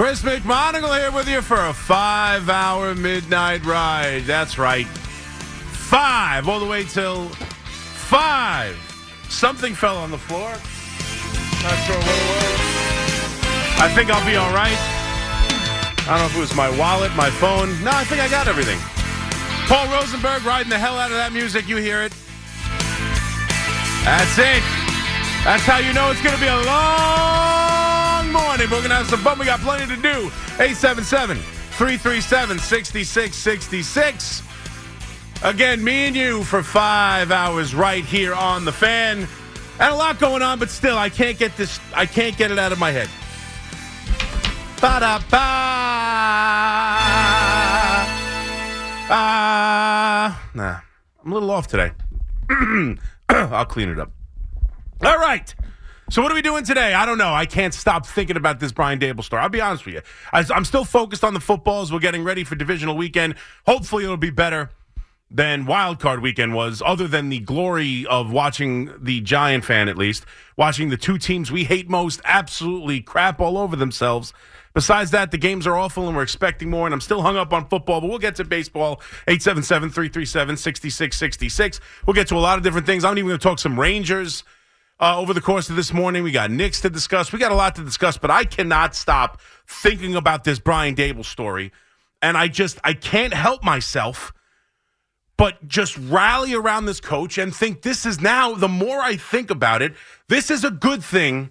Chris McMonigle here with you for a five hour midnight ride. That's right. Five, all the way till five. Something fell on the floor. Not sure what it was. I think I'll be all right. I don't know if it was my wallet, my phone. No, I think I got everything. Paul Rosenberg riding the hell out of that music. You hear it. That's it. That's how you know it's going to be a long morning. We're to have some fun. We got plenty to do. 877 337 6666. Again, me and you for five hours right here on the fan. And a lot going on, but still, I can't get this, I can't get it out of my head. Ba da ba. Ah, nah. I'm a little off today. I'll clean it up. All right. So what are we doing today? I don't know. I can't stop thinking about this Brian Daboll story. I'll be honest with you. I, I'm still focused on the footballs. We're getting ready for divisional weekend. Hopefully, it'll be better than wild card weekend was, other than the glory of watching the Giant fan, at least watching the two teams we hate most absolutely crap all over themselves. Besides that, the games are awful and we're expecting more, and I'm still hung up on football, but we'll get to baseball. 877 337 6666. We'll get to a lot of different things. I'm even going to talk some Rangers uh, over the course of this morning. We got Knicks to discuss. We got a lot to discuss, but I cannot stop thinking about this Brian Daboll story. And I just, I can't help myself but just rally around this coach and think this is now, the more I think about it, this is a good thing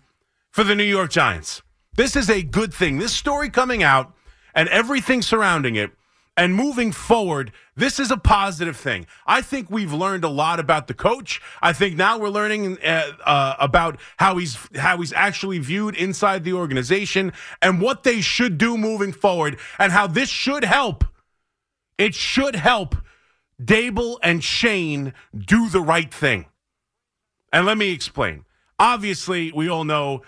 for the New York Giants. This is a good thing. This story coming out and everything surrounding it and moving forward, this is a positive thing. I think we've learned a lot about the coach. I think now we're learning uh, uh, about how he's how he's actually viewed inside the organization and what they should do moving forward and how this should help. It should help Daboll and Schoen do the right thing. And let me explain. Obviously, we all know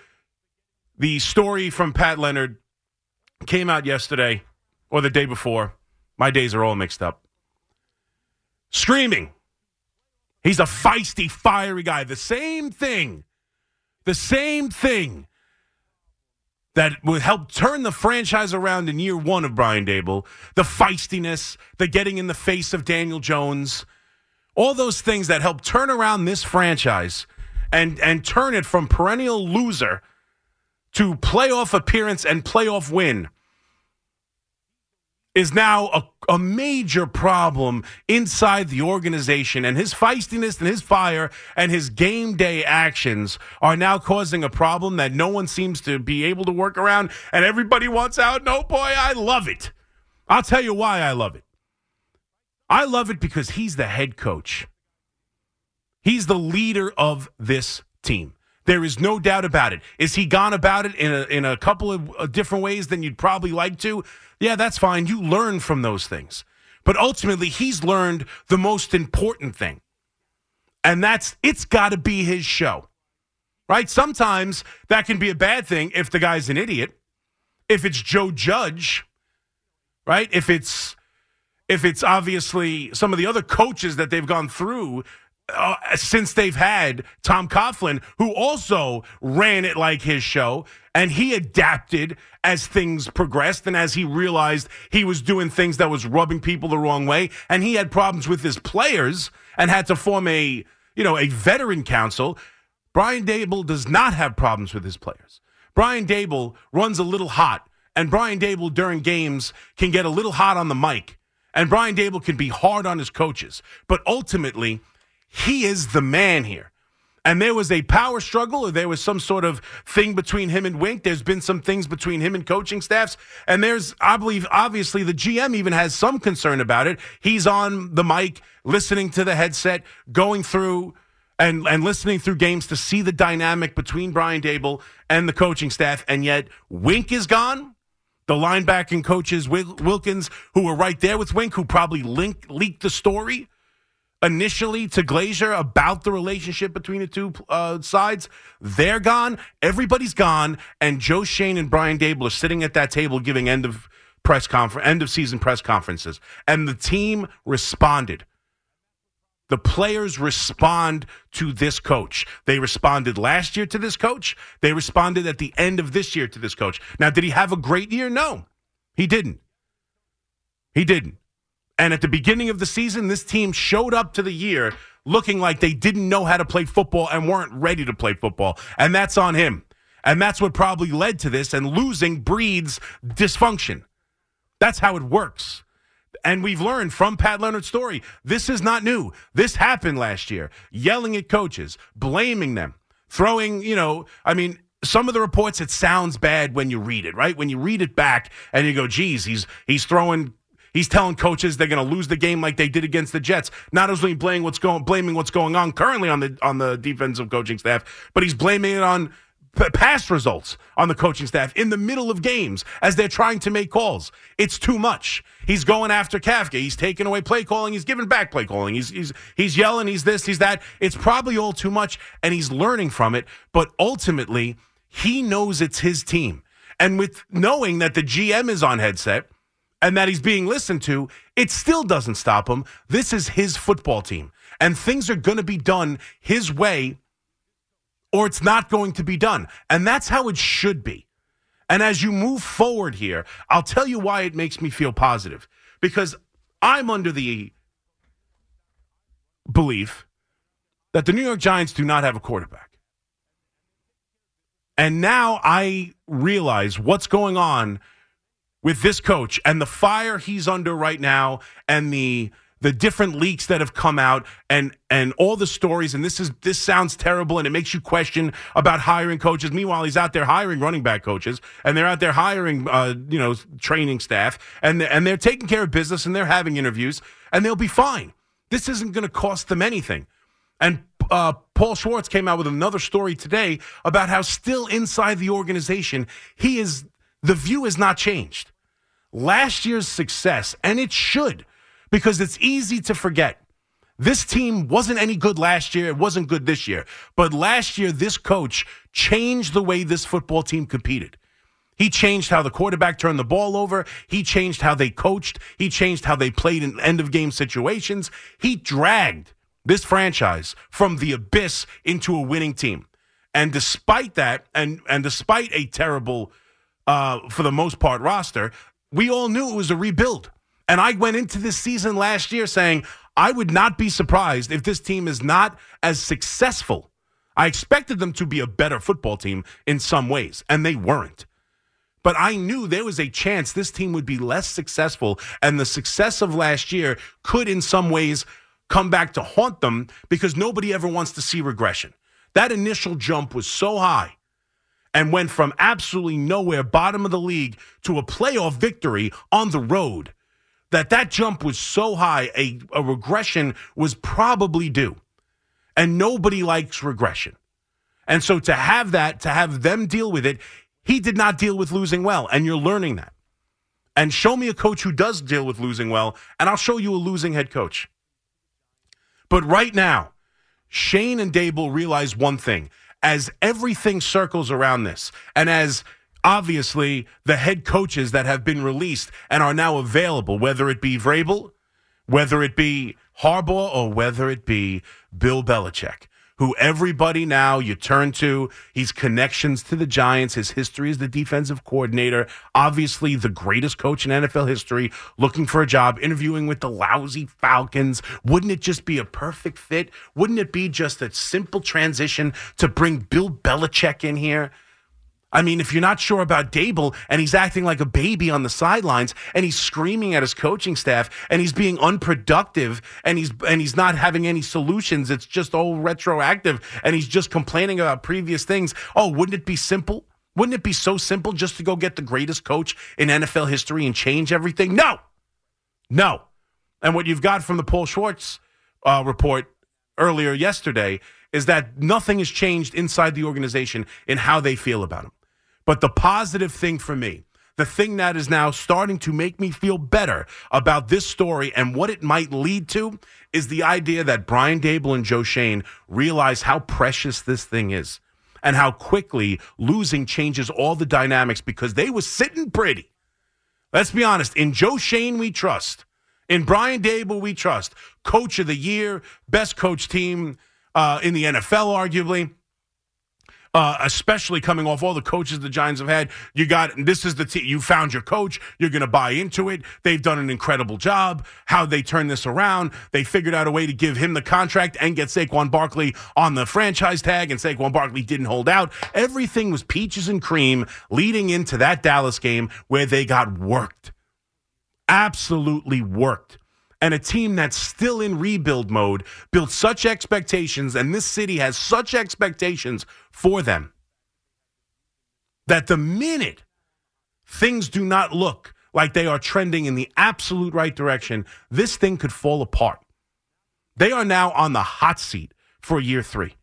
the story from Pat Leonard came out yesterday or the day before. My days are all mixed up. Screaming. He's a feisty, fiery guy. The same thing. The same thing that would help turn the franchise around in year one of Brian Daboll. The feistiness, the getting in the face of Daniel Jones, all those things that help turn around this franchise and and turn it from perennial loser to playoff appearance and playoff win is now a, a major problem inside the organization. And his feistiness and his fire and his game day actions are now causing a problem that no one seems to be able to work around. And everybody wants out. No, boy, I love it. I'll tell you why I love it. I love it because he's the head coach. He's the leader of this team. There is no doubt about it. Is he gone about it in a, in a couple of uh, different ways than you'd probably like to? Yeah, that's fine. You learn from those things. But ultimately, he's learned the most important thing. And that's it's got to be his show. Right? Sometimes that can be a bad thing if the guy's an idiot. If it's Joe Judge, right? If it's if it's obviously some of the other coaches that they've gone through uh, since they've had Tom Coughlin, who also ran it like his show, and he adapted as things progressed and as he realized he was doing things that was rubbing people the wrong way, and he had problems with his players and had to form a you know a veteran council. Brian Daboll does not have problems with his players. Brian Daboll runs a little hot, and Brian Daboll during games can get a little hot on the mic, and Brian Daboll can be hard on his coaches, but ultimately he is the man here. And there was a power struggle, or there was some sort of thing between him and Wink. There's been some things between him and coaching staffs. And there's, I believe, obviously, the GM even has some concern about it. He's on the mic, listening to the headset, going through and, and listening through games to see the dynamic between Brian Daboll and the coaching staff. And yet, Wink is gone. The linebacking coaches, Wil- Wilkins, who were right there with Wink, who probably link, leaked the story initially to Glazer about the relationship between the two uh, sides. They're gone. Everybody's gone. And Joe Schoen and Brian Daboll are sitting at that table giving end of press conference, end of season press conferences, and the team responded. The players respond to this coach. They responded last year to this coach. They responded at the end of this year to this coach. Now, did he have a great year? No, he didn't. He didn't. And at the beginning of the season, this team showed up to the year looking like they didn't know how to play football and weren't ready to play football. And that's on him. And that's what probably led to this. And losing breeds dysfunction. That's how it works. And we've learned from Pat Leonard's story, this is not new. This happened last year. Yelling at coaches, blaming them, throwing, you know, I mean, some of the reports it sounds bad when you read it, right? When you read it back and you go, geez, he's he's throwing He's telling coaches they're going to lose the game like they did against the Jets. Not only blaming what's going blaming what's going on currently on the on the defensive coaching staff, but he's blaming it on past results on the coaching staff in the middle of games as they're trying to make calls. It's too much. He's going after Kafka. He's taking away play calling. He's giving back play calling. He's he's he's yelling. He's this. He's that. It's probably all too much, and he's learning from it. But ultimately, he knows it's his team, and with knowing that the GM is on headset and that he's being listened to, it still doesn't stop him. This is his football team, and things are going to be done his way, or it's not going to be done. And that's how it should be. And as you move forward here, I'll tell you why it makes me feel positive. Because I'm under the belief that the New York Giants do not have a quarterback. And now I realize what's going on with this coach and the fire he's under right now and the the different leaks that have come out and and all the stories. And this is this sounds terrible and it makes you question about hiring coaches. Meanwhile he's out there hiring running back coaches and they're out there hiring uh, you know training staff and and they're taking care of business and they're having interviews and they'll be fine. This isn't going to cost them anything. And uh, Paul Schwartz came out with another story today about how still inside the organization he is the view has not changed last year's success, and it should, because it's easy to forget. This team wasn't any good last year. It wasn't good this year. But last year, this coach changed the way this football team competed. He changed how the quarterback turned the ball over. He changed how they coached. He changed how they played in end of game situations. He dragged this franchise from the abyss into a winning team. And despite that, and and despite a terrible, uh, for the most part, roster, we all knew it was a rebuild. And I went into this season last year saying I would not be surprised if this team is not as successful. I expected them to be a better football team in some ways, and they weren't. But I knew there was a chance this team would be less successful, and the success of last year could, in some ways, come back to haunt them because nobody ever wants to see regression. That initial jump was so high and went from absolutely nowhere, bottom of the league, to a playoff victory on the road. That that jump was so high, a, a regression was probably due. And nobody likes regression. And so to have that, to have them deal with it, he did not deal with losing well. And you're learning that. And show me a coach who does deal with losing well, and I'll show you a losing head coach. But right now, Schoen and Daboll realize one thing as everything circles around this, and as obviously the head coaches that have been released and are now available, whether it be Vrabel, whether it be Harbaugh, or whether it be Bill Belichick, who everybody now you turn to. He's connections to the Giants. His history as the defensive coordinator, obviously the greatest coach in NFL history, looking for a job, interviewing with the lousy Falcons. Wouldn't it just be a perfect fit? Wouldn't it be just a simple transition to bring Bill Belichick in here? I mean, if you're not sure about Daboll and he's acting like a baby on the sidelines and he's screaming at his coaching staff and he's being unproductive and he's and he's not having any solutions, it's just all retroactive and he's just complaining about previous things. Oh, wouldn't it be simple? Wouldn't it be so simple just to go get the greatest coach in NFL history and change everything? No. No. And what you've got from the Paul Schwartz uh, report earlier yesterday is that nothing has changed inside the organization in how they feel about him. But the positive thing for me, the thing that is now starting to make me feel better about this story and what it might lead to is the idea that Brian Daboll and Joe Schoen realize how precious this thing is and how quickly losing changes all the dynamics because they were sitting pretty Let's be honest. In Joe Schoen, we trust. In Brian Daboll, we trust. Coach of the year, best coach team uh, in the NFL, arguably. Uh, especially coming off all the coaches the Giants have had. You got this is the team. You found your coach. You're going to buy into it. They've done an incredible job. How they turn this around. They figured out a way to give him the contract and get Saquon Barkley on the franchise tag, and Saquon Barkley didn't hold out. Everything was peaches and cream leading into that Dallas game where they got worked. Absolutely worked and a team that's still in rebuild mode built such expectations, and this city has such expectations for them that the minute things do not look like they are trending in the absolute right direction, this thing could fall apart. They are now on the hot seat for year three.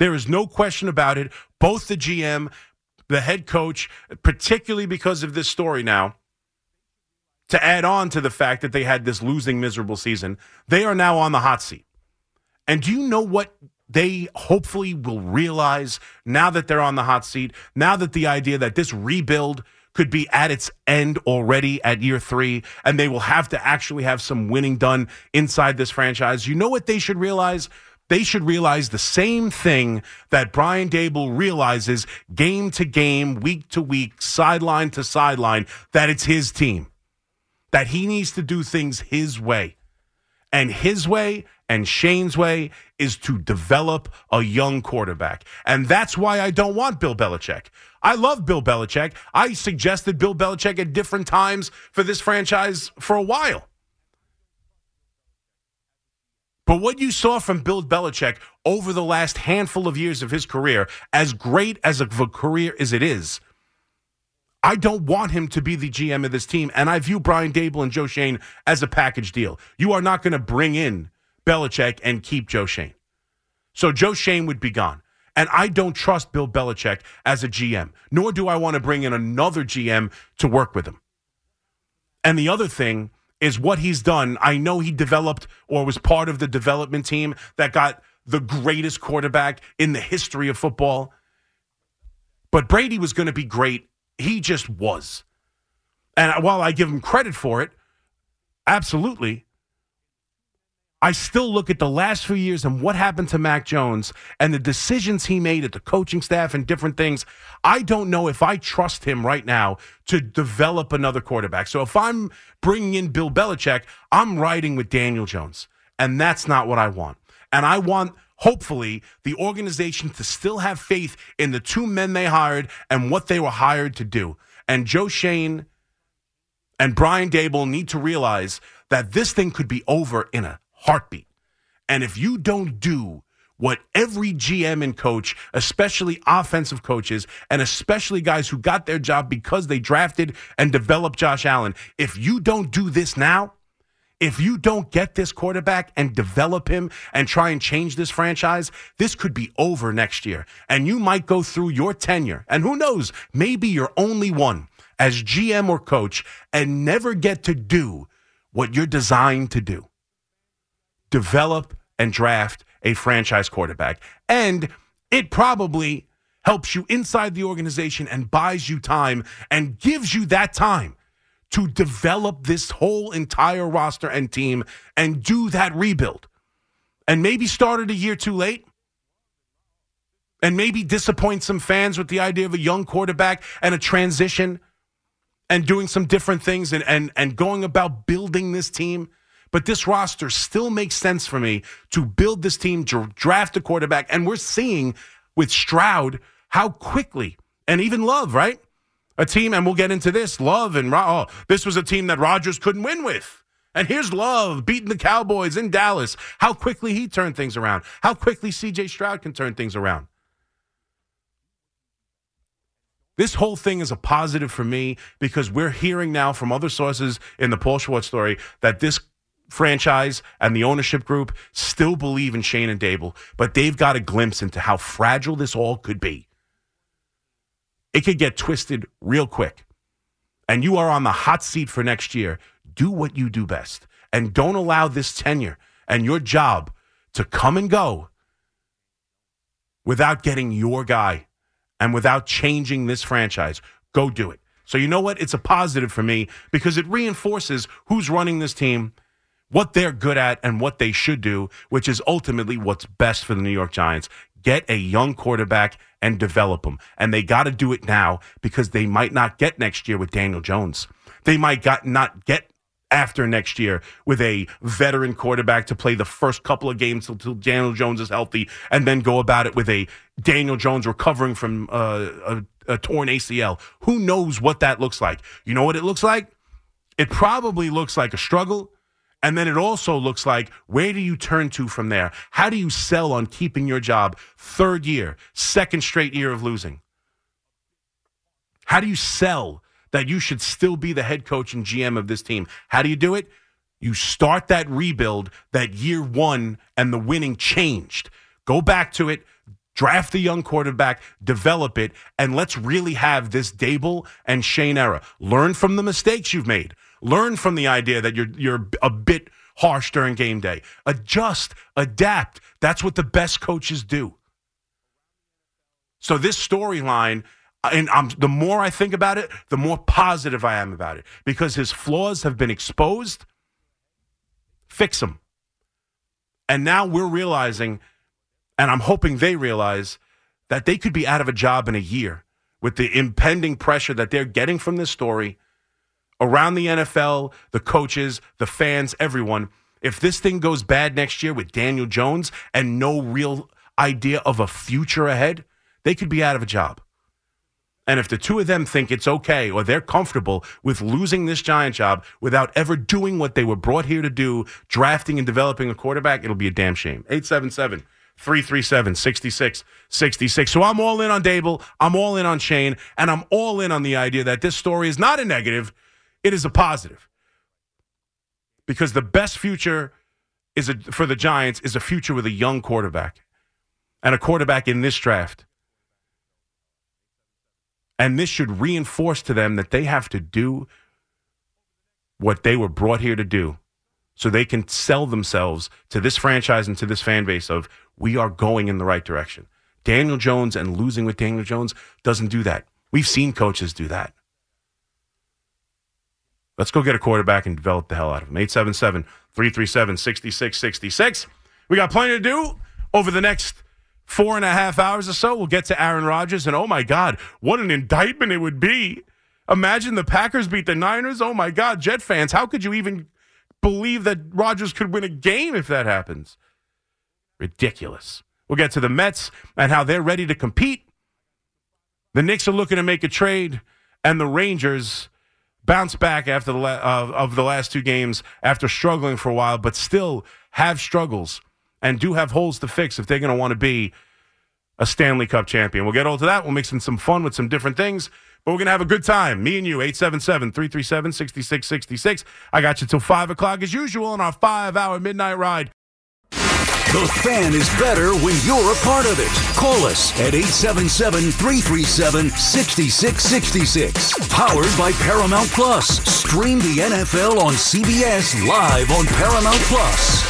There is no question about it. Both the GM, the head coach, particularly because of this story now, to add on to the fact that they had this losing miserable season, they are now on the hot seat. And do you know what they hopefully will realize now that they're on the hot seat? Now that the idea that this rebuild could be at its end already at year three, and they will have to actually have some winning done inside this franchise. You know what they should realize? They should realize the same thing that Brian Daboll realizes game to game, week to week, sideline to sideline, that it's his team that he needs to do things his way. And his way and Schoen's way is to develop a young quarterback. And that's why I don't want Bill Belichick. I love Bill Belichick. I suggested Bill Belichick at different times for this franchise for a while. But what you saw from Bill Belichick over the last handful of years of his career, as great as a career as it is, I don't want him to be the GM of this team. And I view Brian Daboll and Joe Schoen as a package deal. You are not going to bring in Belichick and keep Joe Schoen. So Joe Schoen would be gone. And I don't trust Bill Belichick as a GM, nor do I want to bring in another GM to work with him. And the other thing is what he's done. I know he developed or was part of the development team that got the greatest quarterback in the history of football. But Brady was going to be great he just was. And while I give him credit for it, absolutely, I still look at the last few years and what happened to Mac Jones and the decisions he made at the coaching staff and different things. I don't know if I trust him right now to develop another quarterback. So if I'm bringing in Bill Belichick, I'm riding with Daniel Jones. And that's not what I want. And I want hopefully, the organization to still have faith in the two men they hired and what they were hired to do. And Joe Schoen and Brian Daboll need to realize that this thing could be over in a heartbeat. And if you don't do what every GM and coach, especially offensive coaches, and especially guys who got their job because they drafted and developed Josh Allen, if you don't do this now, if you don't get this quarterback and develop him and try and change this franchise, this could be over next year. And you might go through your tenure, and who knows, maybe you're only one as GM or coach and never get to do what you're designed to do develop and draft a franchise quarterback. And it probably helps you inside the organization and buys you time and gives you that time to develop this whole entire roster and team and do that rebuild. And maybe started a year too late. And maybe disappoint some fans with the idea of a young quarterback and a transition and doing some different things and, and, and going about building this team. But this roster still makes sense for me to build this team, draft a quarterback. And we're seeing with Stroud how quickly, and even Love, right? A team, and we'll get into this. Love and oh, this was a team that Rodgers couldn't win with. And here's Love beating the Cowboys in Dallas. How quickly he turned things around. How quickly CJ Stroud can turn things around. This whole thing is a positive for me because we're hearing now from other sources in the Paul Schwartz story that this franchise and the ownership group still believe in Schoen and Daboll, but they've got a glimpse into how fragile this all could be it could get twisted real quick. And you are on the hot seat for next year. Do what you do best. And don't allow this tenure and your job to come and go without getting your guy and without changing this franchise. Go do it. So you know what? It's a positive for me because it reinforces who's running this team, what they're good at, and what they should do, which is ultimately what's best for the New York Giants. Get a young quarterback and develop them. And they got to do it now because they might not get next year with Daniel Jones. They might got not get after next year with a veteran quarterback to play the first couple of games until Daniel Jones is healthy, and then go about it with a Daniel Jones recovering from uh, a, a torn ACL. Who knows what that looks like? You know what it looks like? It probably looks like a struggle. And then it also looks like where do you turn to from there? How do you sell on keeping your job third year, second straight year of losing? How do you sell that you should still be the head coach and GM of this team? How do you do it? You start that rebuild that year one and the winning changed. Go back to it, draft the young quarterback, develop it, and let's really have this Daboll and Schoen era. Learn from the mistakes you've made. Learn from the idea that you're you're a bit harsh during game day. Adjust, adapt. That's what the best coaches do. So this storyline, and I'm, the more I think about it, the more positive I am about it because his flaws have been exposed. Fix them. And now we're realizing, and I'm hoping they realize that they could be out of a job in a year with the impending pressure that they're getting from this story around the NFL, the coaches, the fans, everyone. If this thing goes bad next year with Daniel Jones and no real idea of a future ahead, they could be out of a job. And if the two of them think it's okay or they're comfortable with losing this giant job without ever doing what they were brought here to do, drafting and developing a quarterback, it'll be a damn shame. 877 337 6666. So I'm all in on Daboll. I'm all in on Schoen. And I'm all in on the idea that this story is not a negative, it is a positive. Because the best future is a, for the Giants is a future with a young quarterback and a quarterback in this draft. And this should reinforce to them that they have to do what they were brought here to do so they can sell themselves to this franchise and to this fan base of we are going in the right direction. Daniel Jones and losing with Daniel Jones doesn't do that. We've seen coaches do that. Let's go get a quarterback and develop the hell out of him. 877 337 6666. We got plenty to do over the next four and a half hours or so. We'll get to Aaron Rodgers, and oh my God, what an indictment it would be. Imagine the Packers beat the Niners. Oh my God, Jet fans, how could you even believe that Rodgers could win a game if that happens? Ridiculous. We'll get to the Mets and how they're ready to compete. The Knicks are looking to make a trade, and the Rangers bounce back after the la- uh, of the last two games after struggling for a while, but still have struggles and do have holes to fix if they're going to want to be a Stanley Cup champion. We'll get all to that. We'll mix in some fun with some different things. But we're going to have a good time. Me and you, 877 337 6666. I got you till 5 o'clock as usual on our five hour midnight ride. The fan is better when you're a part of it. Call us at 877 337 6666. Powered by Paramount Plus. Stream the NFL on CBS live on Paramount Plus.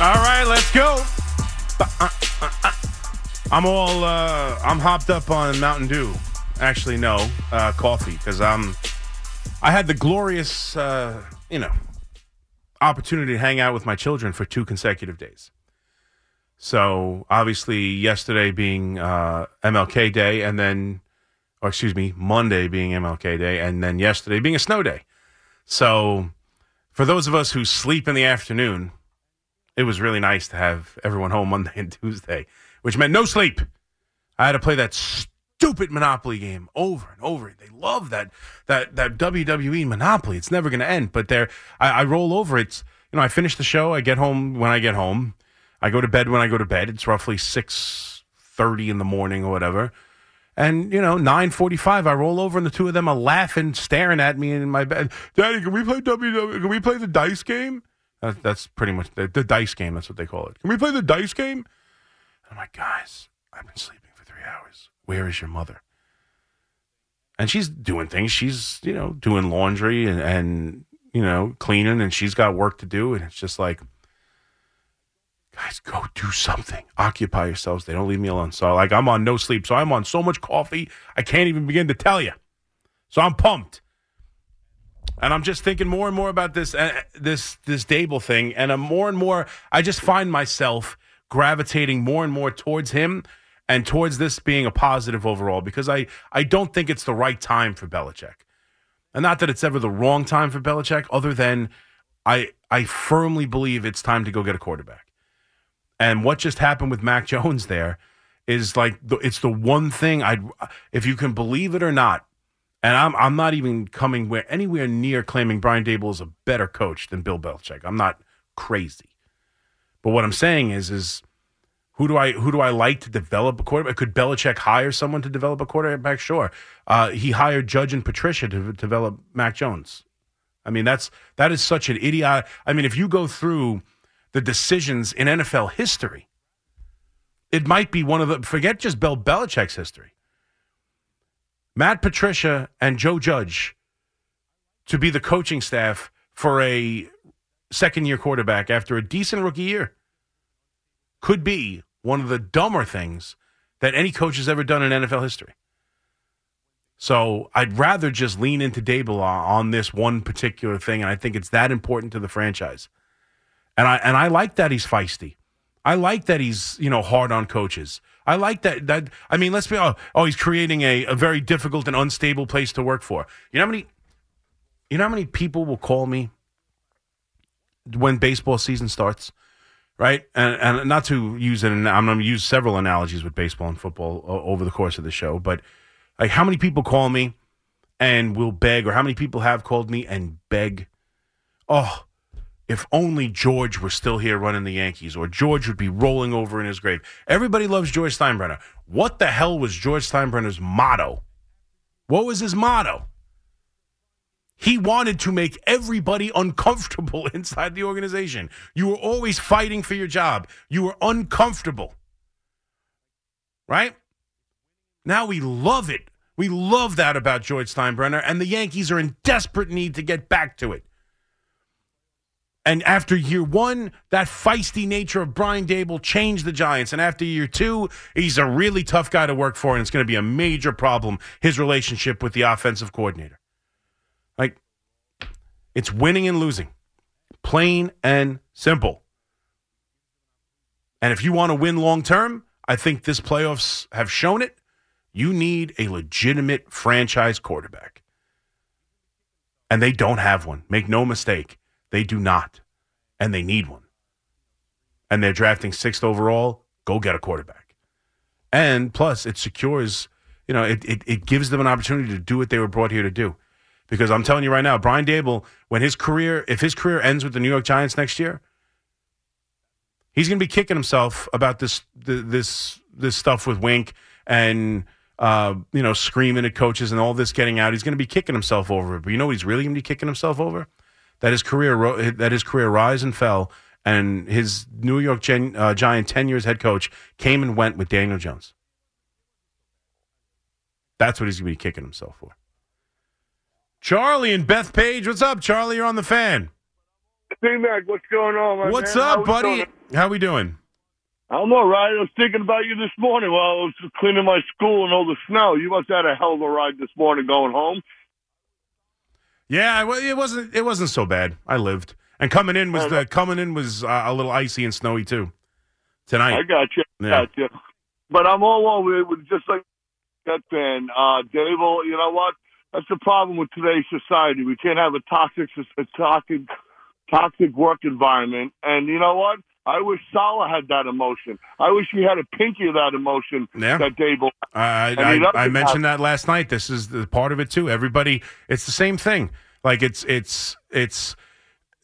All right, let's go. I'm all uh, I'm hopped up on Mountain Dew. Actually, no, uh, coffee because I'm. I had the glorious, uh, you know, opportunity to hang out with my children for two consecutive days. So obviously, yesterday being uh, MLK Day, and then, or excuse me, Monday being MLK Day, and then yesterday being a snow day. So, for those of us who sleep in the afternoon, it was really nice to have everyone home Monday and Tuesday, which meant no sleep. I had to play that stupid Monopoly game over and over. They love that that that WWE Monopoly. It's never going to end. But there, I, I roll over. It's you know I finish the show. I get home when I get home. I go to bed when I go to bed. It's roughly six thirty in the morning or whatever. And you know, nine forty-five, I roll over, and the two of them are laughing, staring at me in my bed. Daddy, can we play WWE? Can we play the dice game? That, that's pretty much the, the dice game. That's what they call it. Can we play the dice game? I'm like, guys, I've been sleeping Where is your mother? And she's doing things. She's, you know, doing laundry and, and, you know, cleaning, and she's got work to do. And it's just like, guys, guys, go do something. Occupy yourselves. They don't leave me alone. So, like, I'm on no sleep. So, I'm on so much coffee, I can't even begin to tell you. So, I'm pumped. And I'm just thinking more and more about this uh, this this Daboll thing, and I'm more and more. I just find myself gravitating more and more towards him and towards this being a positive overall because I I don't think it's the right time for Belichick, and not that it's ever the wrong time for Belichick. Other than I I firmly believe it's time to go get a quarterback, and what just happened with Mac Jones there is like the, it's the one thing I if you can believe it or not and I'm I'm not even coming where anywhere near claiming Brian Daboll is a better coach than Bill Belichick. I'm not crazy. But what I'm saying is is who do I who do I like to develop a quarterback? Could Belichick hire someone to develop a quarterback? Sure. Uh, he hired Judge and Patricia to develop Mac Jones. I mean that's that is such an idiot. I mean if you go through the decisions in NFL history, it might be one of the forget just Bill Belichick's history. Matt Patricia and Joe Judge to be the coaching staff for a second year quarterback after a decent rookie year could be one of the dumber things that any coach has ever done in NFL history. So I'd rather just lean into Daboll on this one particular thing, and I think it's that important to the franchise. And I and I like that he's feisty. I like that he's you know hard on coaches. I like that. That I mean, let's be oh, oh he's creating a, a very difficult and unstable place to work for. You know how many you know how many people will call me when baseball season starts, right? And and not to use it, I'm going to use several analogies with baseball and football over the course of the show, but like how many people call me and will beg, or how many people have called me and beg, oh if only George were still here running the Yankees, or George would be rolling over in his grave. Everybody loves George Steinbrenner. What the hell was George Steinbrenner's motto? What was his motto? He wanted to make everybody uncomfortable inside the organization. You were always fighting for your job. You were uncomfortable. Right? Now we love it. We love that about George Steinbrenner, and the Yankees are in desperate need to get back to it. And after year one, that feisty nature of Brian Daboll changed the Giants. And after year two, he's a really tough guy to work for, and it's going to be a major problem, his relationship with the offensive coordinator. It's winning and losing, plain and simple. And if you want to win long term, I think this playoffs have shown it. You need a legitimate franchise quarterback. And they don't have one. Make no mistake. They do not, and they need one. And they're drafting sixth overall. Go get a quarterback. And plus, it secures, you know, it, it, it gives them an opportunity to do what they were brought here to do. Because I'm telling you right now, Brian Daboll, when his career, if his career ends with the New York Giants next year, he's going to be kicking himself about this this this stuff with Wink and uh, you know screaming at coaches and all this getting out. He's going to be kicking himself over it. But you know what he's really going to be kicking himself over? that his career that his career rise and fell, and his New York Gen, uh, Giant ten years head coach came and went with Daniel Jones. That's what he's going to be kicking himself for. Charlie and Bethpage. what's up, Charlie? You're on the fan. Hey, Mac, what's going on, my What's man? up, How buddy? doing? How we doing? I'm all right. I was thinking about you this morning while I was cleaning my school and all the snow. You must have had a hell of a ride this morning going home. Yeah, it wasn't. It wasn't so bad. I lived, and coming in was the coming in was uh, a little icy and snowy too. Tonight, I got you. Yeah. Got you. But I'm all over it with just like that fan. Uh, Daboll, you know what? That's the problem with today's society. We can't have a toxic, a toxic, toxic work environment. And you know what? I wish Saleh had that emotion. I wish he had a pinky of that emotion Yeah. that Daboll. I, he I, I mentioned that last night. This is the part of it too. Everybody, it's the same thing. Like it's it's it's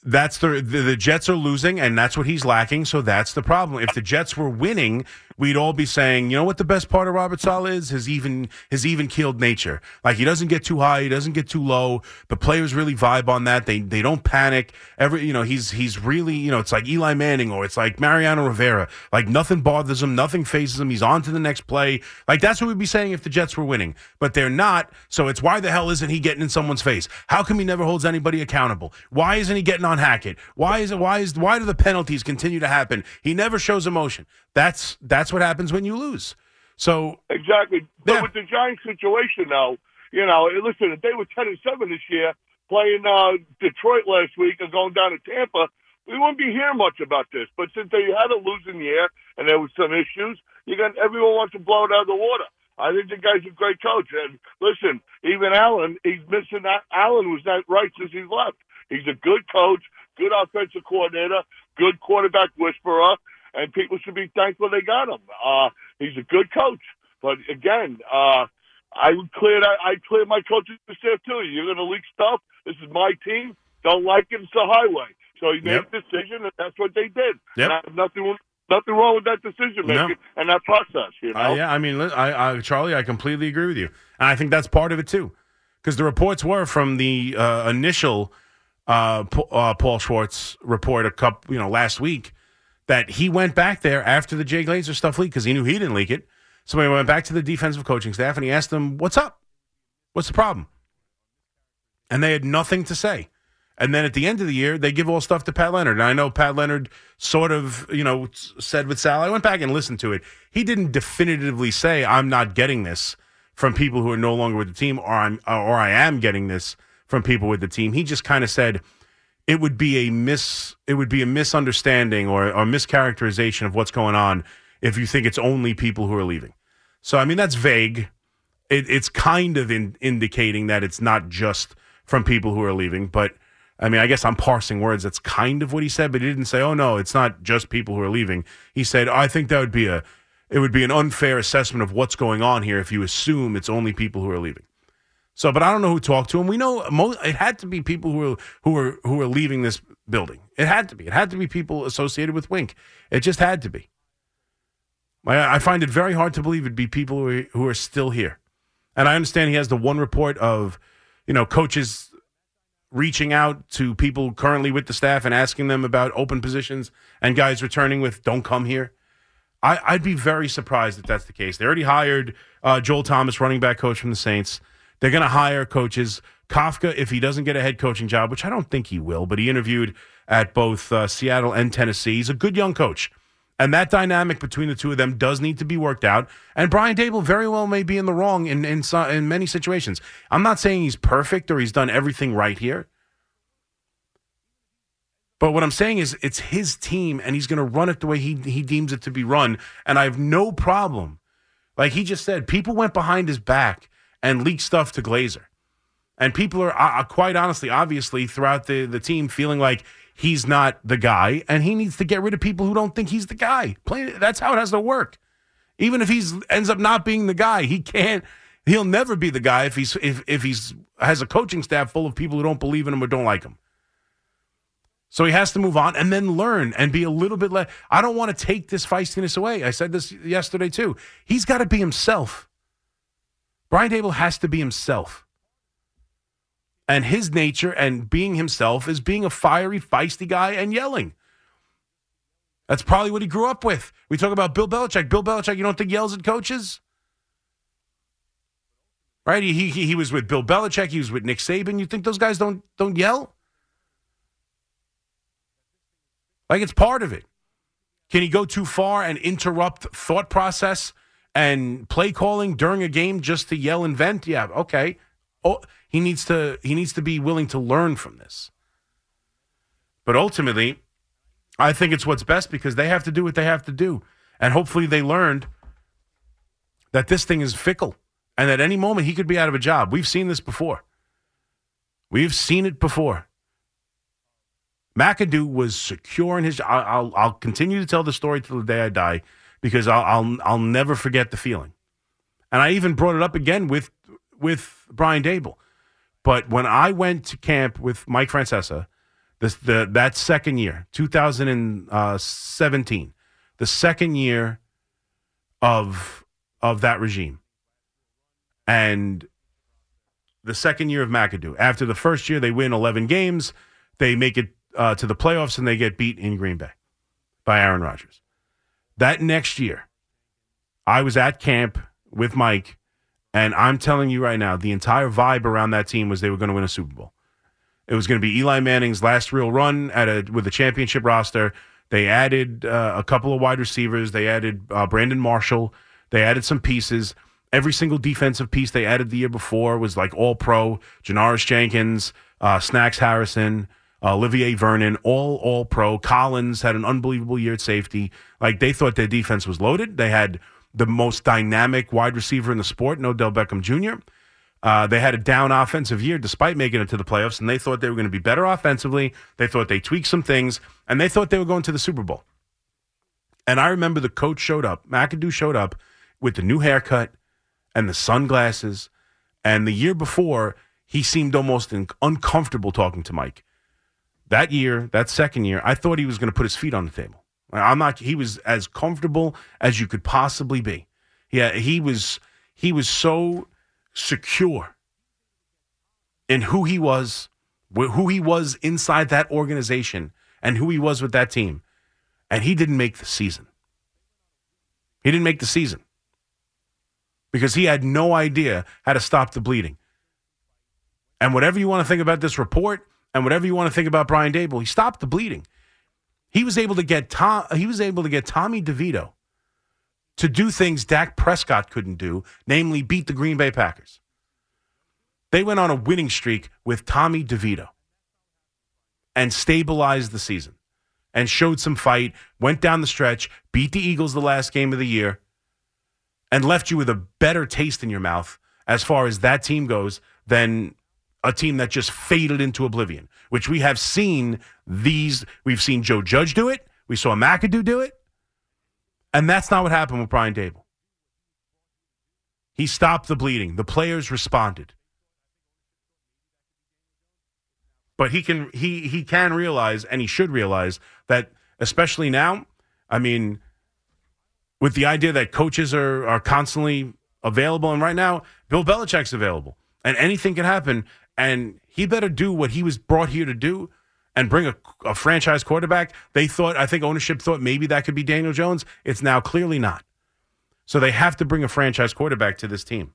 that's the, the the Jets are losing, and that's what he's lacking. So that's the problem. If the Jets were winning, we'd all be saying, you know what the best part of Robert Saleh is? His even his even keeled nature. Like he doesn't get too high, he doesn't get too low. The players really vibe on that. They they don't panic. Every you know, he's he's really, you know, it's like Eli Manning or it's like Mariano Rivera. Like nothing bothers him, nothing phases him. He's on to the next play. Like that's what we'd be saying if the Jets were winning. But they're not. So it's why the hell isn't he getting in someone's face? How come he never holds anybody accountable? Why isn't he getting on Hackett? Why is it why is why do the penalties continue to happen? He never shows emotion. That's that's what happens when you lose. So Exactly. But Yeah. with the Giants situation, now, you know, listen, if they were ten and seven this year, playing uh, Detroit last week and going down to Tampa, we wouldn't be hearing much about this. But since they had a losing year and there was some issues, you got everyone wants to blow it out of the water. I think the guy's a great coach. And listen, even Allen, he's missing that. Allen was not right since he left. He's a good coach, good offensive coordinator, good quarterback whisperer, and people should be thankful they got him. Uh, he's a good coach. But again, uh, I would clear that. I clear my coaching staff too. You're going to leak stuff. This is my team. Don't like it. It's the highway. So he made Yep. a decision, and that's what they did. Yep. And I have nothing, nothing wrong with that decision No. making and that process. You know. Uh, yeah, I mean, I, I, Charlie, I completely agree with you, and I think that's part of it too, because the reports were from the uh, initial uh, uh, Paul Schwartz report a couple, you know, last week that he went back there after the Jay Glazer stuff leaked because he knew he didn't leak it. So he went back to the defensive coaching staff and he asked them, "What's up? What's the problem?" And they had nothing to say. And then at the end of the year, they give all stuff to Pat Leonard. And I know Pat Leonard sort of, you know, said with Sal, I went back and listened to it. He didn't definitively say, I'm not getting this from people who are no longer with the team, or I'm, or I am getting this from people with the team. He just kind of said it would be a mis, it would be a misunderstanding or, or mischaracterization of what's going on if you think it's only people who are leaving. So, I mean, that's vague. It, it's kind of in, indicating that it's not just from people who are leaving, but I mean, I guess I'm parsing words. That's kind of what he said, but he didn't say, "Oh no, it's not just people who are leaving." He said, "I think that would be a, it would be an unfair assessment of what's going on here if you assume it's only people who are leaving." So, but I don't know who talked to him. We know most, it had to be people who are who are who are leaving this building. It had to be. It had to be people associated with Wink. It just had to be. I, I find it very hard to believe it'd be people who are, who are still here. And I understand he has the one report of, you know, coaches reaching out to people currently with the staff and asking them about open positions and guys returning with "Don't come here." I, I'd be very surprised if that's the case. They already hired uh, Joel Thomas, running back coach from the Saints. They're going to hire coaches. Kafka, if he doesn't get a head coaching job, which I don't think he will, but he interviewed at both uh, Seattle and Tennessee. He's a good young coach. And that dynamic between the two of them does need to be worked out. And Brian Daboll very well may be in the wrong in in, in many situations. I'm not saying he's perfect or he's done everything right here. But what I'm saying is it's his team and he's going to run it the way he, he deems it to be run. And I have no problem. Like he just said, people went behind his back and leak stuff to Glazer. And people are uh, quite honestly, obviously, throughout the, the team feeling like he's not the guy and he needs to get rid of people who don't think he's the guy. Plain, that's how it has to work. Even if he ends up not being the guy, he can't. He'll never be the guy if he's if if he's has a coaching staff full of people who don't believe in him or don't like him. So he has to move on and then learn and be a little bit less. I don't want to take this feistiness away. I said this yesterday too. He's got to be himself. Brian Daboll has to be himself. And his nature and being himself is being a fiery, feisty guy and yelling. That's probably what he grew up with. We talk about Bill Belichick. Bill Belichick, you don't think yells at coaches? Right? He, he, he was with Bill Belichick. He was with Nick Saban. You think those guys don't don't yell? Like it's part of it. Can he go too far and interrupt thought process and play calling during a game just to yell and vent? Yeah, okay. Oh, he needs to he needs to be willing to learn from this. But ultimately, I think it's what's best because they have to do what they have to do. And hopefully they learned that this thing is fickle and at any moment he could be out of a job. We've seen this before. We've seen it before. McAdoo was secure in his. I'll, I'll, I'll continue to tell the story till the day I die because I'll, I'll, I'll never forget the feeling. And I even brought it up again with, with Brian Daboll. But when I went to camp with Mike Francesa, this, the, that second year, 2017, the second year of of that regime. And the second year of McAdoo. After the first year, they win 11 games. They make it uh, to the playoffs and they get beat in Green Bay by Aaron Rodgers. That next year, I was at camp with Mike, and I'm telling you right now, the entire vibe around that team was they were going to win a Super Bowl. It was going to be Eli Manning's last real run at a with a championship roster. They added uh, a couple of wide receivers. They added uh, Brandon Marshall. They added some pieces. Every single defensive piece they added the year before was like all pro. Janoris Jenkins, uh, Snacks Harrison, Olivier Vernon, all all pro. Collins had an unbelievable year at safety. Like they thought their defense was loaded. They had the most dynamic wide receiver in the sport, No. Odell Beckham Jr. Uh, they had a down offensive year despite making it to the playoffs, and they thought they were going to be better offensively. They thought they tweaked some things, and they thought they were going to the Super Bowl. And I remember the coach showed up, McAdoo showed up with the new haircut and the sunglasses. And the year before, he seemed almost uncomfortable talking to Mike. That year, that second year, I thought he was going to put his feet on the table. I'm not. He was as comfortable as you could possibly be. Yeah, he was. He was so secure in who he was, who he was inside that organization, and who he was with that team. And he didn't make the season. He didn't make the season because he had no idea how to stop the bleeding. And whatever you want to think about this report, and whatever you want to think about Brian Daboll, he stopped the bleeding. He was able to get Tom. He was able to get Tommy DeVito to do things Dak Prescott couldn't do, namely beat the Green Bay Packers. They went on a winning streak with Tommy DeVito and stabilized the season and showed some fight, went down the stretch, beat the Eagles the last game of the year, and left you with a better taste in your mouth as far as that team goes than a team that just faded into oblivion, which we have seen these. We've seen Joe Judge do it. We saw McAdoo do it. And that's not what happened with Brian Daboll. He stopped the bleeding. The players responded. But he can he he can realize and he should realize that especially now, I mean, with the idea that coaches are are constantly available and right now Bill Belichick's available and anything can happen and he better do what he was brought here to do and bring a, a franchise quarterback. They thought, I think ownership thought maybe that could be Daniel Jones. It's now clearly not. So they have to bring a franchise quarterback to this team.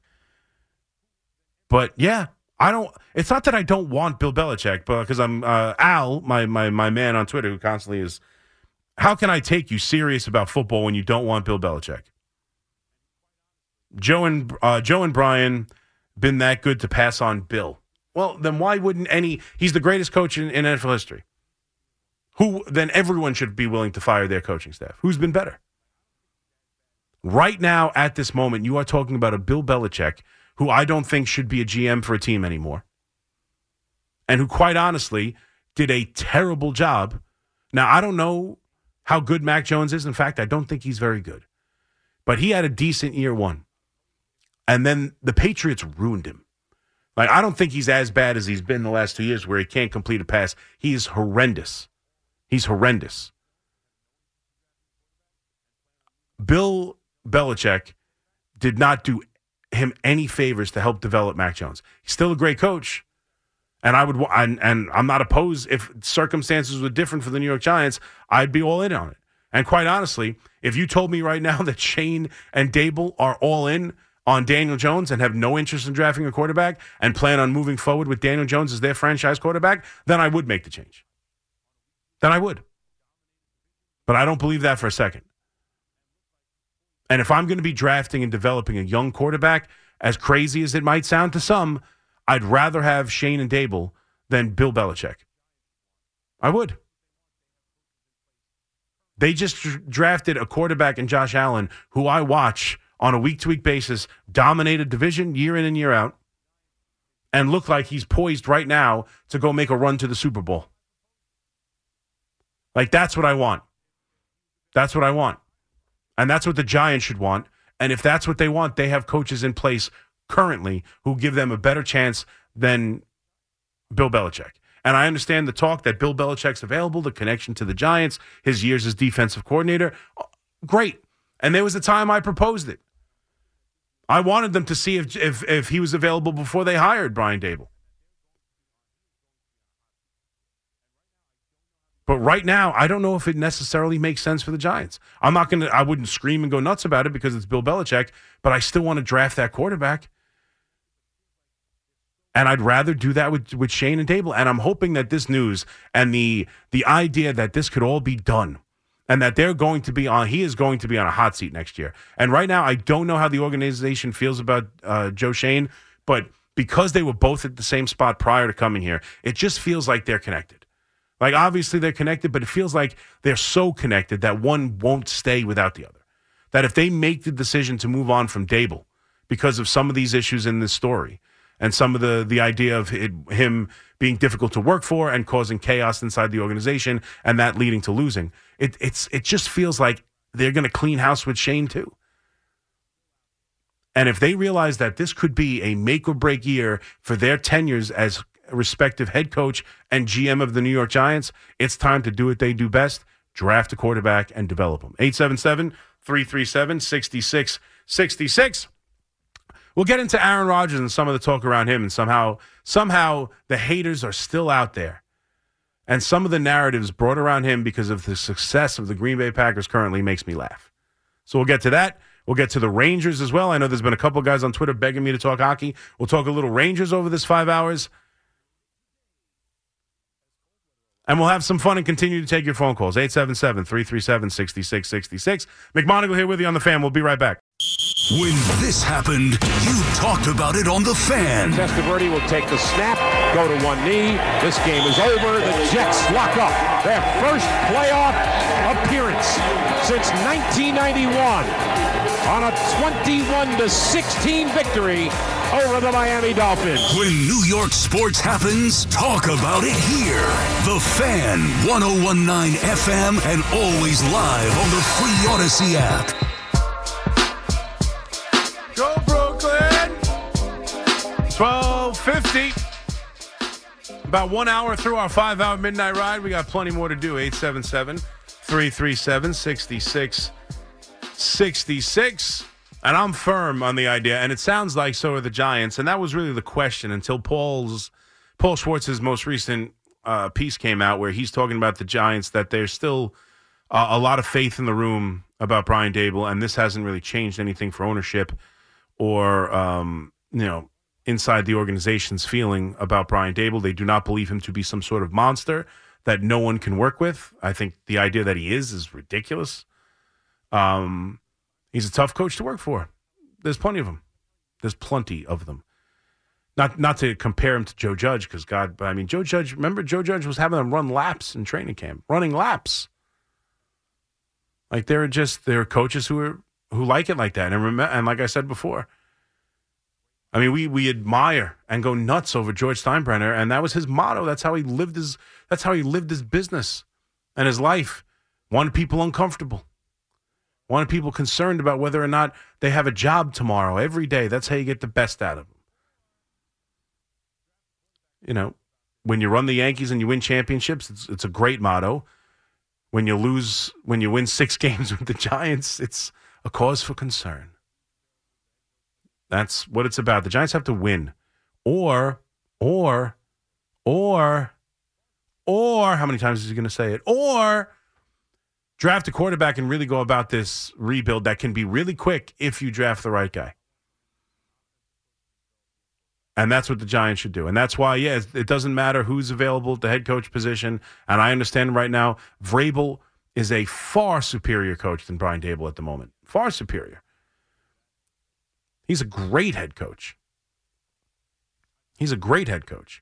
But yeah, I don't. It's not that I don't want Bill Belichick, but because I'm uh, Al, my my my man on Twitter, who constantly is. How can I take you serious about football when you don't want Bill Belichick? Joe and uh, Joe and Brian been that good to pass on Bill. Well, then why wouldn't any? He's the greatest coach in, in NFL history. Who then everyone should be willing to fire their coaching staff? Who's been better? Right now, at this moment, you are talking about a Bill Belichick who I don't think should be a GM for a team anymore, and who, quite honestly, did a terrible job. Now, I don't know how good Mac Jones is. In fact, I don't think he's very good, but he had a decent year one, and then the Patriots ruined him. Like, I don't think he's as bad as he's been the last two years where he can't complete a pass. He's horrendous. He's horrendous. Bill Belichick did not do him any favors to help develop Mac Jones. He's still a great coach. And I would, and, and I'm not opposed if circumstances were different for the New York Giants, I'd be all in on it. And quite honestly, if you told me right now that Schoen and Daboll are all in on Daniel Jones and have no interest in drafting a quarterback and plan on moving forward with Daniel Jones as their franchise quarterback, then I would make the change. Then I would. But I don't believe that for a second. And if I'm going to be drafting and developing a young quarterback, as crazy as it might sound to some, I'd rather have Schoen and Daboll than Bill Belichick. I would. They just drafted a quarterback in Josh Allen who I watch on a week to week basis, dominate a division year in and year out, and look like he's poised right now to go make a run to the Super Bowl. Like, that's what I want. That's what I want. And that's what the Giants should want. And if that's what they want, they have coaches in place currently who give them a better chance than Bill Belichick. And I understand the talk that Bill Belichick's available, the connection to the Giants, his years as defensive coordinator. Great. And there was a time I proposed it. I wanted them to see if if, if he was available before they hired Brian Daboll. But right now, I don't know if it necessarily makes sense for the Giants. I'm not going to, I wouldn't scream and go nuts about it because it's Bill Belichick, but I still want to draft that quarterback. And I'd rather do that with, with Schoen and Daboll. And I'm hoping that this news and the the idea that this could all be done and that they're going to be on, he is going to be on a hot seat next year. And right now, I don't know how the organization feels about uh, Joe Schoen, but because they were both at the same spot prior to coming here, it just feels like they're connected. Like obviously they're connected, but it feels like they're so connected that one won't stay without the other. That if they make the decision to move on from Daboll because of some of these issues in this story and some of the the idea of it, him being difficult to work for and causing chaos inside the organization and that leading to losing, it it's it just feels like they're going to clean house with Schoen too. And if they realize that this could be a make or break year for their tenures as respective head coach and GM of the New York Giants, it's time to do what they do best draft a quarterback and develop them. 877 337 6666. We'll get into Aaron Rodgers and some of the talk around him, and somehow, somehow the haters are still out there. And some of the narratives brought around him because of the success of the Green Bay Packers currently makes me laugh. So we'll get to that. We'll get to the Rangers as well. I know there's been a couple guys on Twitter begging me to talk hockey. We'll talk a little Rangers over this five hours. And we'll have some fun and continue to take your phone calls. 877 337 6666. McMonigle here with you on the fan. We'll be right back. When this happened, you talked about it on The Fan. Testaverde will take the snap, go to one knee. This game is over. The Jets lock up their first playoff appearance since 1991 on a 21 to 16 victory over the Miami Dolphins. When New York sports happens, talk about it here. The Fan, 1019 FM, and always live on the free Odyssey app. 1250. About one hour through our five hour midnight ride. We got plenty more to do. 877 337 6666. And I'm firm on the idea, and it sounds like so are the Giants. And that was really the question until Paul's Paul Schwartz's most recent uh, piece came out, where he's talking about the Giants that there's still uh, a lot of faith in the room about Brian Daboll, and this hasn't really changed anything for ownership or um, you know inside the organization's feeling about Brian Daboll. They do not believe him to be some sort of monster that no one can work with. I think the idea that he is is ridiculous. Um, he's a tough coach to work for. There's plenty of them. There's plenty of them. Not not to compare him to Joe Judge because God, but I mean Joe Judge. Remember Joe Judge was having them run laps in training camp, running laps. Like there are just there are coaches who are who like it like that, and remember, and like I said before, I mean we we admire and go nuts over George Steinbrenner, and that was his motto. That's how he lived his that's how he lived his business and his life. Wanted people uncomfortable. Wanted people concerned about whether or not they have a job tomorrow. Every day, that's how you get the best out of them. You know, when you run the Yankees and you win championships, it's it's a great motto. When you lose, when you win six games with the Giants, it's a cause for concern. That's what it's about. The Giants have to win, or, or, or, or. How many times is he going to say it? Or draft a quarterback and really go about this rebuild that can be really quick if you draft the right guy. And that's what the Giants should do. And that's why, yeah, it doesn't matter who's available at the head coach position. And I understand right now, Vrabel is a far superior coach than Brian Daboll at the moment. Far superior. He's a great head coach. He's a great head coach.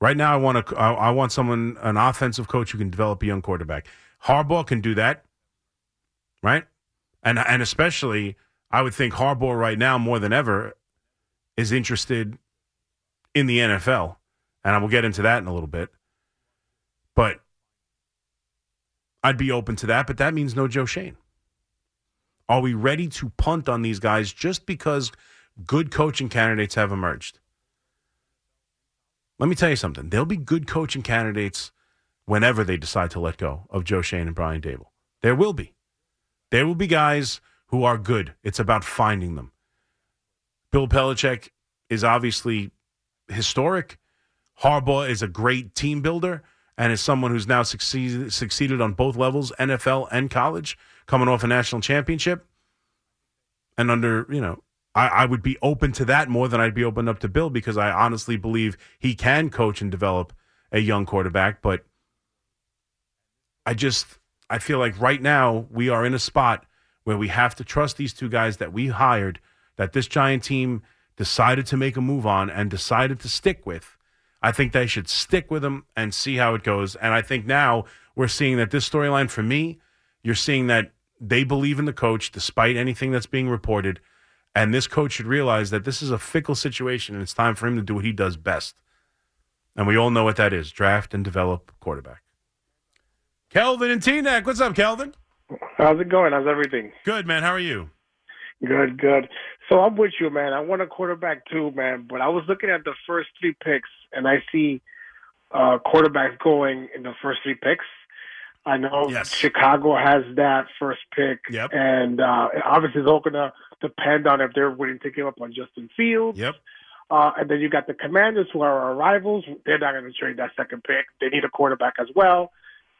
Right now, I want to. I want someone, an offensive coach who can develop a young quarterback. Harbaugh can do that, right? And and especially, I would think Harbaugh right now more than ever is interested in the NFL, and I will get into that in a little bit. But I'd be open to that, but that means no Joe Schoen. Are we ready to punt on these guys just because good coaching candidates have emerged? Let me tell you something. There'll be good coaching candidates whenever they decide to let go of Joe Schoen and Brian Daboll. There will be. There will be guys who are good. It's about finding them. Bill Belichick is obviously historic. Harbaugh is a great team builder and is someone who's now succeeded, succeeded on both levels, NFL and college, coming off a national championship. And under, you know, I, I would be open to that more than I'd be open up to Bill because I honestly believe he can coach and develop a young quarterback. But I just, I feel like right now we are in a spot where we have to trust these two guys that we hired, that this giant team decided to make a move on and decided to stick with. I think they should stick with him and see how it goes. And I think now we're seeing that this storyline for me, you're seeing that they believe in the coach despite anything that's being reported. And this coach should realize that this is a fickle situation and it's time for him to do what he does best. And we all know what that is draft and develop quarterback. Kelvin and Teaneck. What's up, Kelvin? How's it going? How's everything? Good, man. How are you? Good, good. So I'm with you, man. I want a quarterback too, man. But I was looking at the first three picks, and I see uh, quarterbacks going in the first three picks. I know Yes. Chicago has that first pick, Yep. and uh, obviously it's all going to depend on if they're willing to give up on Justin Fields. Yep. Uh, and then you got the Commanders, who are our rivals. They're not going to trade that second pick. They need a quarterback as well.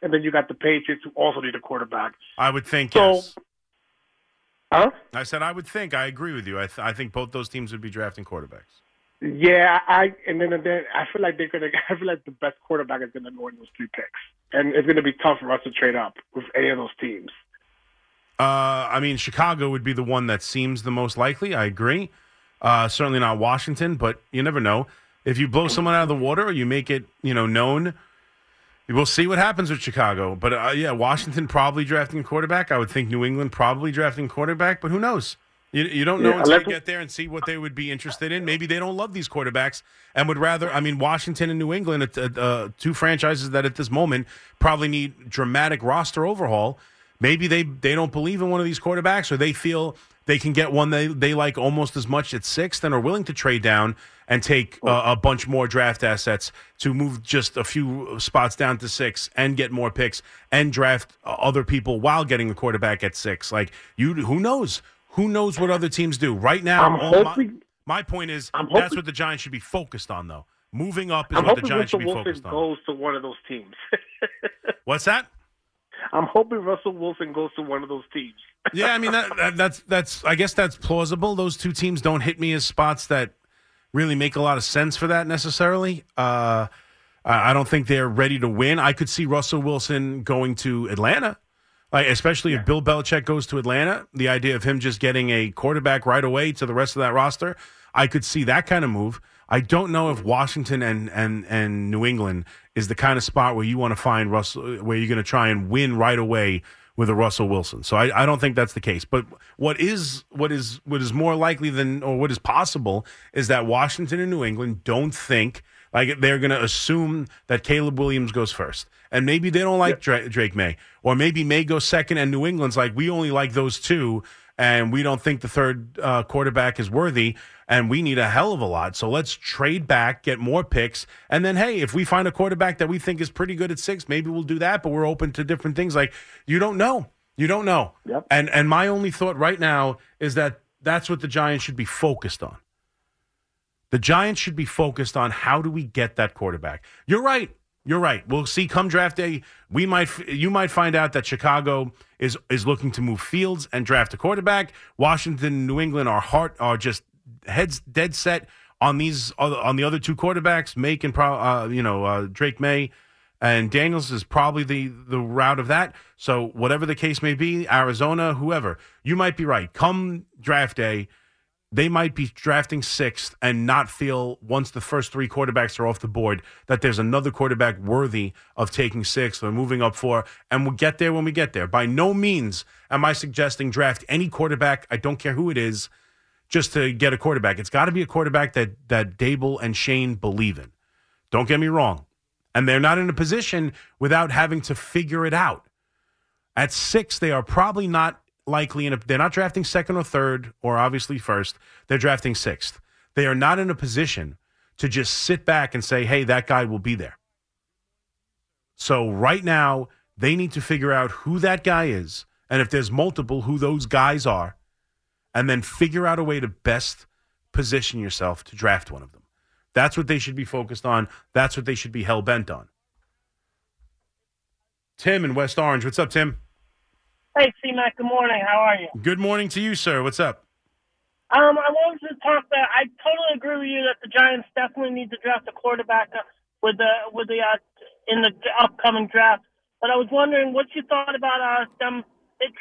And then you got the Patriots, who also need a quarterback. I would think, So- yes. Huh? I said I would think. I agree with you. I, th- I think both those teams would be drafting quarterbacks. Yeah, I and then and then I feel like they're gonna. I feel like the best quarterback is gonna go in those three picks, and it's gonna be tough for us to trade up with any of those teams. Uh, I mean, Chicago would be the one that seems the most likely. I agree. Uh, certainly not Washington, but you never know. If you blow someone out of the water or you make it, you know, known, we'll see what happens with Chicago. But uh, yeah, Washington probably drafting a quarterback. I would think New England probably drafting a quarterback, but who knows? You, you don't know Yeah, until you get there and see what they would be interested in. Maybe they don't love these quarterbacks and would rather. I mean, Washington and New England, uh, uh, two franchises that at this moment probably need dramatic roster overhaul. Maybe they they don't believe in one of these quarterbacks, or they feel they can get one they they like almost as much at six, and are willing to trade down and take uh, a bunch more draft assets to move just a few spots down to six and get more picks and draft uh, other people while getting the quarterback at six. Like you, who knows? Who knows what other teams do right now? I'm all my- hoping- my, point is I'm that's hoping- what the Giants should be focused on, though. Moving up is I'm what the hoping Giants Russell should be Wilson focused on. goes to one of those teams. What's that? I'm hoping Russell Wilson goes to one of those teams. Yeah, I mean that, that, that's that's I guess that's plausible. Those two teams don't hit me as spots that really make a lot of sense for that necessarily. Uh, I don't think they're ready to win. I could see Russell Wilson going to Atlanta, like especially if Bill Belichick goes to Atlanta. The idea of him just getting a quarterback right away to the rest of that roster, I could see that kind of move. I don't know if Washington and and and New England is the kind of spot where you want to find Russell, where you're going to try and win right away with a Russell Wilson. So I, I don't think that's the case. But what is what is what is more likely than or what is possible is that Washington and New England don't think like they're going to assume that Caleb Williams goes first. And maybe they don't like Dra- Drake Maye. Or maybe Maye goes second and New England's like, we only like those two and we don't think the third uh, quarterback is worthy and we need a hell of a lot. So let's trade back, get more picks, and then hey, if we find a quarterback that we think is pretty good at six, maybe we'll do that. But we're open to different things. Like you don't know, you don't know. Yep. And and my only thought right now is that that's what the Giants should be focused on. The Giants should be focused on how do we get that quarterback. You're right. You're right. We'll see come draft day. We might you might find out that Chicago is is looking to move Fields and draft a quarterback. Washington, and New England are heart are just heads dead set on these on the other two quarterbacks. Make and uh, you know uh, Drake Maye and Daniels is probably the the route of that. So whatever the case may be, Arizona, whoever, you might be right. Come draft day, they might be drafting sixth and not feel once the first three quarterbacks are off the board that there's another quarterback worthy of taking sixth or moving up four. And we'll get there when we get there. By no means am I suggesting draft any quarterback. I don't care who it is, just to get a quarterback. It's got to be a quarterback that that Daboll and Schoen believe in. Don't get me wrong. And they're not in a position without having to figure it out. At six, they are probably not likely in a, they're not drafting second or third or obviously first. They're drafting sixth. They are not in a position to just sit back and say, hey, that guy will be there. So right now, they need to figure out who that guy is and if there's multiple, who those guys are, and then figure out a way to best position yourself to draft one of them. That's what they should be focused on. That's what they should be hell bent on. Tim in West Orange. What's up, Tim? Hey, C Mac. Good morning. How are you? Good morning to you, sir. What's up? Um, I wanted to talk that I totally agree with you that the Giants definitely need to draft a quarterback uh, with the with the uh, in the upcoming draft. But I was wondering what you thought about uh, them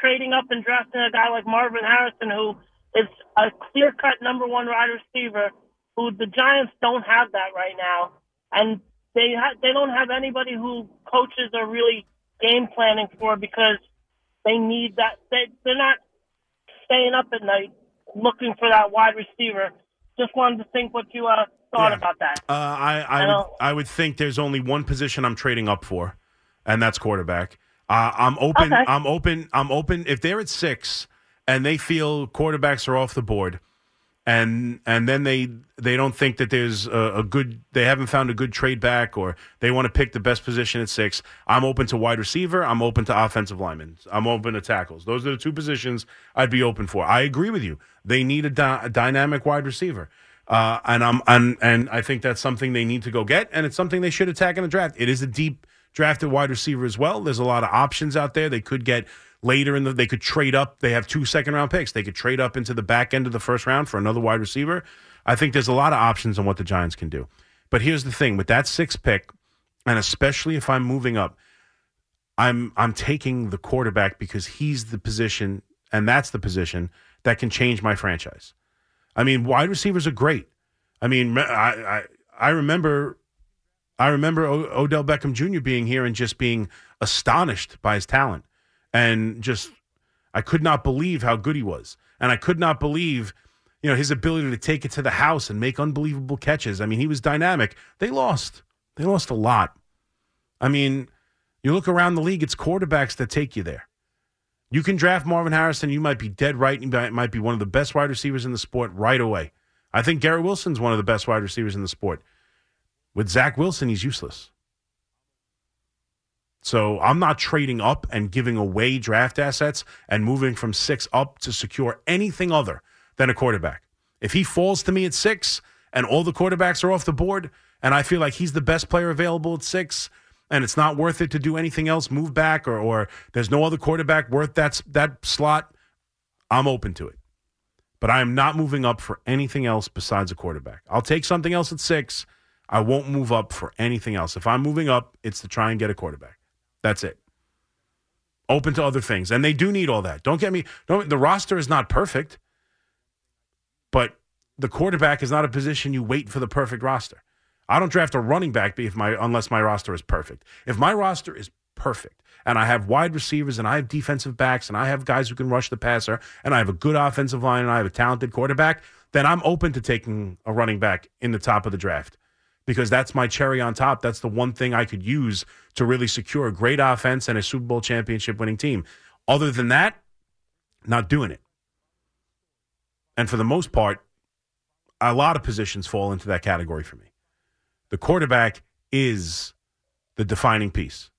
trading up and drafting a guy like Marvin Harrison, who is a clear cut number one wide receiver, who the Giants don't have that right now, and they ha- they don't have anybody who coaches are really game planning for because they need that. They they're not staying up at night looking for that wide receiver. Just wanted to think what you uh, thought Yeah. about that. Uh, I I, I would, I would think there's only one position I'm trading up for, and that's quarterback. Uh, I'm open. Okay. I'm open. I'm open. If they're at six and they feel quarterbacks are off the board, and and then they they don't think that there's a, a good they haven't found a good trade back or they want to pick the best position at six. I'm open to wide receiver. I'm open to offensive linemen. I'm open to tackles. Those are the two positions I'd be open for. I agree with you. They need a, a dynamic wide receiver. Uh, and I'm and, and I think that's something they need to go get, and it's something they should attack in the draft. It is a deep drafted wide receiver as well. There's a lot of options out there. They could get later in the they could trade up. They have two second round picks. They could trade up into the back end of the first round for another wide receiver. I think there's a lot of options on what the Giants can do. But here's the thing with that sixth pick, and especially if I'm moving up, I'm I'm taking the quarterback because he's the position, and that's the position that can change my franchise. I mean, wide receivers are great. I mean, I I, I remember I remember o- Odell Beckham Jr. being here and just being astonished by his talent, and just I could not believe how good he was, and I could not believe. You know his ability to take it to the house and make unbelievable catches. I mean, he was dynamic. They lost. They lost a lot. I mean, you look around the league; it's quarterbacks that take you there. You can draft Marvin Harrison. You might be dead right. You might- be one of the best wide receivers in the sport right away. I think Garrett Wilson's one of the best wide receivers in the sport. With Zach Wilson, he's useless. So I'm not trading up and giving away draft assets and moving from six up to secure anything other than a quarterback. If he falls to me at six and all the quarterbacks are off the board and I feel like he's the best player available at six and it's not worth it to do anything else, move back or, or there's no other quarterback worth that, that slot, I'm open to it. But I am not moving up for anything else besides a quarterback. I'll take something else at six. I won't move up for anything else. If I'm moving up, it's to try and get a quarterback. That's it. Open to other things. And they do need all that. Don't get me don't the roster is not perfect, but the quarterback is not a position you wait for the perfect roster. I don't draft a running back if my unless my roster is perfect. If my roster is perfect and I have wide receivers and I have defensive backs and I have guys who can rush the passer and I have a good offensive line and I have a talented quarterback, then I'm open to taking a running back in the top of the draft because that's my cherry on top. That's the one thing I could use to really secure a great offense and a Super Bowl championship winning team. Other than that, not doing it. And for the most part, a lot of positions fall into that category for me. The quarterback is the defining piece.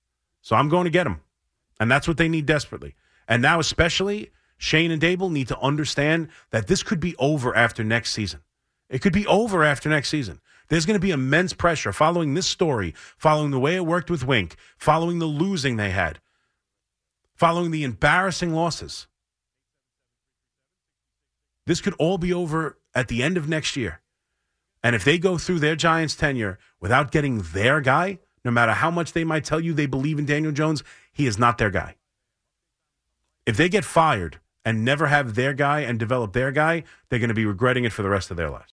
So I'm going to get him. And that's what they need desperately. And now, especially, Schoen and Daboll need to understand that this could be over after next season. It could be over after next season. There's going to be immense pressure following this story, following the way it worked with Wink, following the losing they had, following the embarrassing losses. This could all be over at the end of next year. And if they go through their Giants tenure without getting their guy, no matter how much they might tell you they believe in Daniel Jones, he is not their guy. If they get fired and never have their guy and develop their guy, they're going to be regretting it for the rest of their lives.